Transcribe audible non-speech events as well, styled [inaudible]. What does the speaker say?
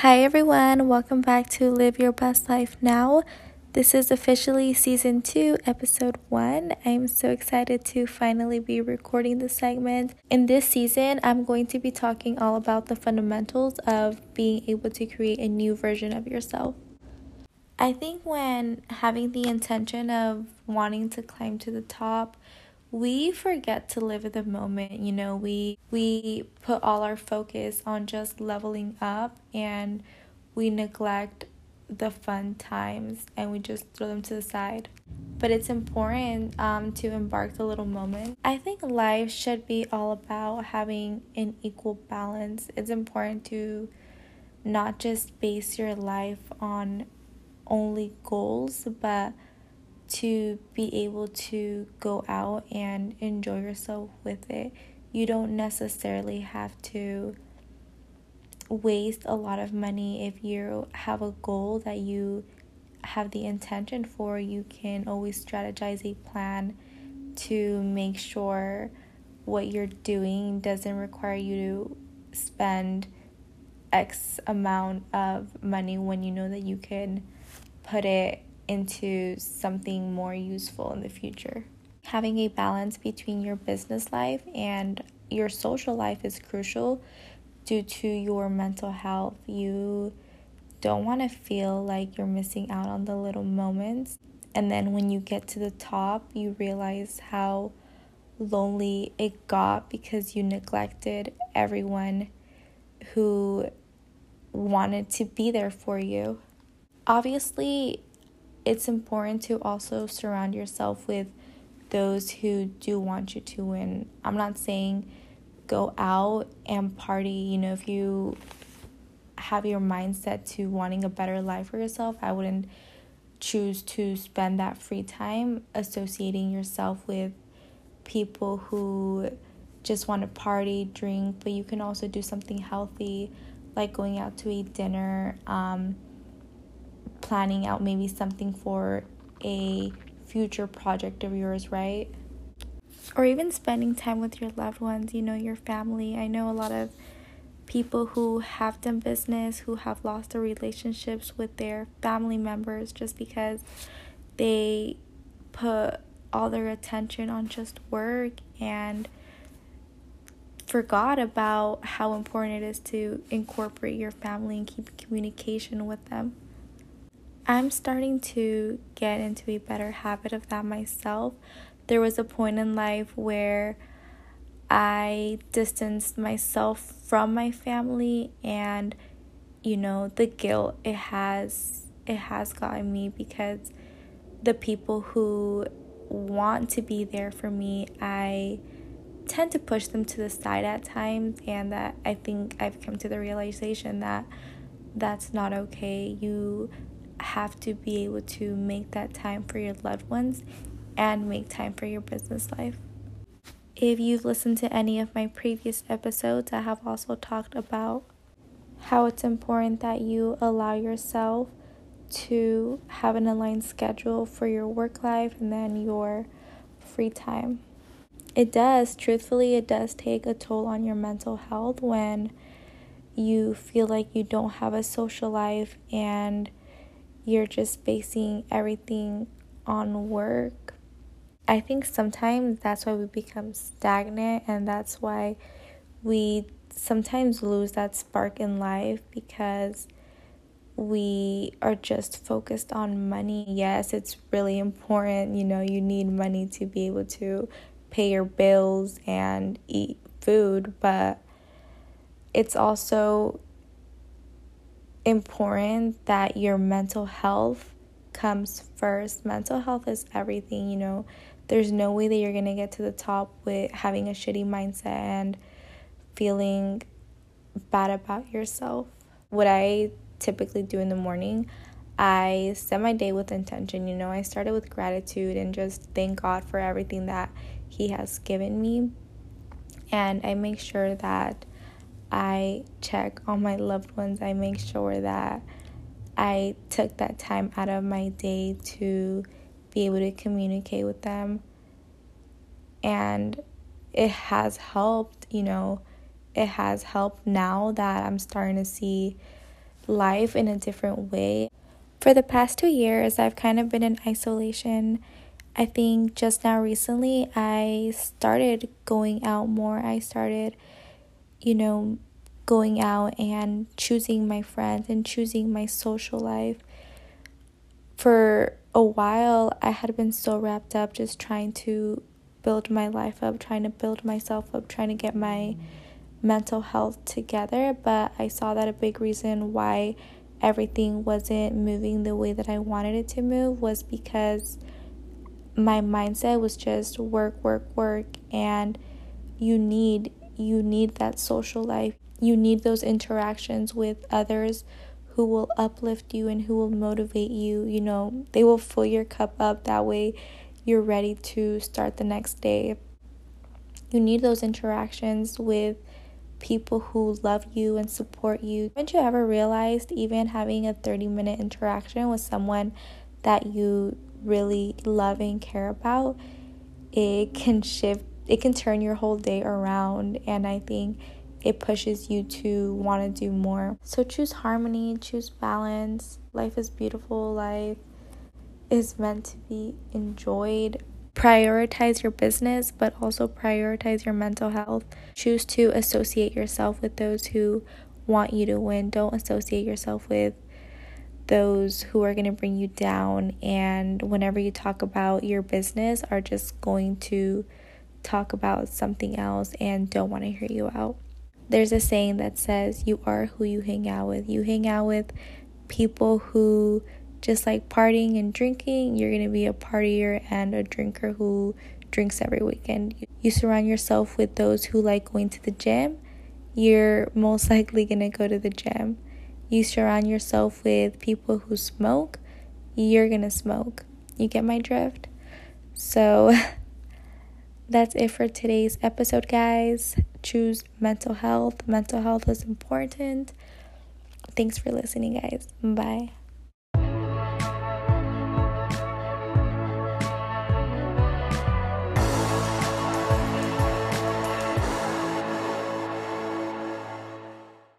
Hi, everyone. Welcome back to Live Your Best Life Now. This is officially season two, episode one. I'm so excited to finally be recording this segment. In this season, I'm going to be talking all about the fundamentals of being able to create a new version of yourself. I think when having the intention of wanting to climb to the top, we forget to live at the moment you know we we put all our focus on just leveling up and we neglect the fun times and we just throw them to the side. But it's important um, to embark the little moment. I think life should be all about having an equal balance. It's important to not just base your life on only goals but to be able to go out and enjoy yourself with it. You don't necessarily have to waste a lot of money if you have a goal that you have the intention for. You can always strategize a plan to make sure what you're doing doesn't require you to spend X amount of money when you know that you can put it into something more useful in the future. Having a balance between your business life and your social life is crucial due to your mental health. You don't want to feel like you're missing out on the little moments. And then when you get to the top, you realize how lonely it got because you neglected everyone who wanted to be there for you. Obviously, it's important to also surround yourself with those who do want you to win. I'm not saying go out and party, you know, if you have your mindset to wanting a better life for yourself, I wouldn't choose to spend that free time associating yourself with people who just want to party, drink, but you can also do something healthy like going out to eat dinner. Um, planning out maybe something for a future project of yours, right? Or even spending time with your loved ones, you know, your family. I know a lot of people who have done business who have lost their relationships with their family members just because they put all their attention on just work and forgot about how important it is to incorporate your family and keep communication with them. I'm starting to get into a better habit of that myself. There was a point in life where I distanced myself from my family and you know the guilt it has it has gotten me because the people who want to be there for me I tend to push them to the side at times and that I think I've come to the realization that that's not okay. You have to be able to make that time for your loved ones and make time for your business life. If you've listened to any of my previous episodes, I have also talked about how it's important that you allow yourself to have an aligned schedule for your work life and then your free time. It does, truthfully, it does take a toll on your mental health when you feel like you don't have a social life and you're just basing everything on work. I think sometimes that's why we become stagnant, and that's why we sometimes lose that spark in life because we are just focused on money. Yes, it's really important. You know, you need money to be able to pay your bills and eat food, but it's also important that your mental health comes first. Mental health is everything, you know. There's no way that you're going to get to the top with having a shitty mindset and feeling bad about yourself. What I typically do in the morning, I set my day with intention. You know, I started with gratitude and just thank God for everything that He has given me. And I make sure that I check on my loved ones. I make sure that I took that time out of my day to be able to communicate with them. And it has helped, you know, it has helped now that I'm starting to see life in a different way. For the past two years, I've kind of been in isolation. I think just now recently, I started going out more. I started, you know, going out and choosing my friends and choosing my social life. For a while, I had been so wrapped up just trying to build my life up, trying to build myself up, trying to get my mental health together. But I saw that a big reason why everything wasn't moving the way that I wanted it to move was because my mindset was just work, work, work. And you need you need that social life. You need those interactions with others who will uplift you and who will motivate you. You know, they will fill your cup up that way you're ready to start the next day. You need those interactions with people who love you and support you. Haven't you ever realized even having a 30 minute interaction with someone that you really love and care about, it can shift, it can turn your whole day around. And I think it pushes you to want to do more. So choose harmony, choose balance. Life is beautiful. Life is meant to be enjoyed. Prioritize your business, but also prioritize your mental health. Choose to associate yourself with those who want you to win. Don't associate yourself with those who are going to bring you down and whenever you talk about your business are just going to talk about something else and don't want to hear you out. There's a saying that says you are who you hang out with. You hang out with people who just like partying and drinking, you're going to be a partier and a drinker who drinks every weekend. You surround yourself with those who like going to the gym, you're most [laughs] likely going to go to the gym. You surround yourself with people who smoke, you're going to smoke. You get my drift? So [laughs] that's it for today's episode, guys. Choose mental health. Mental health is important. Thanks for listening, guys. Bye.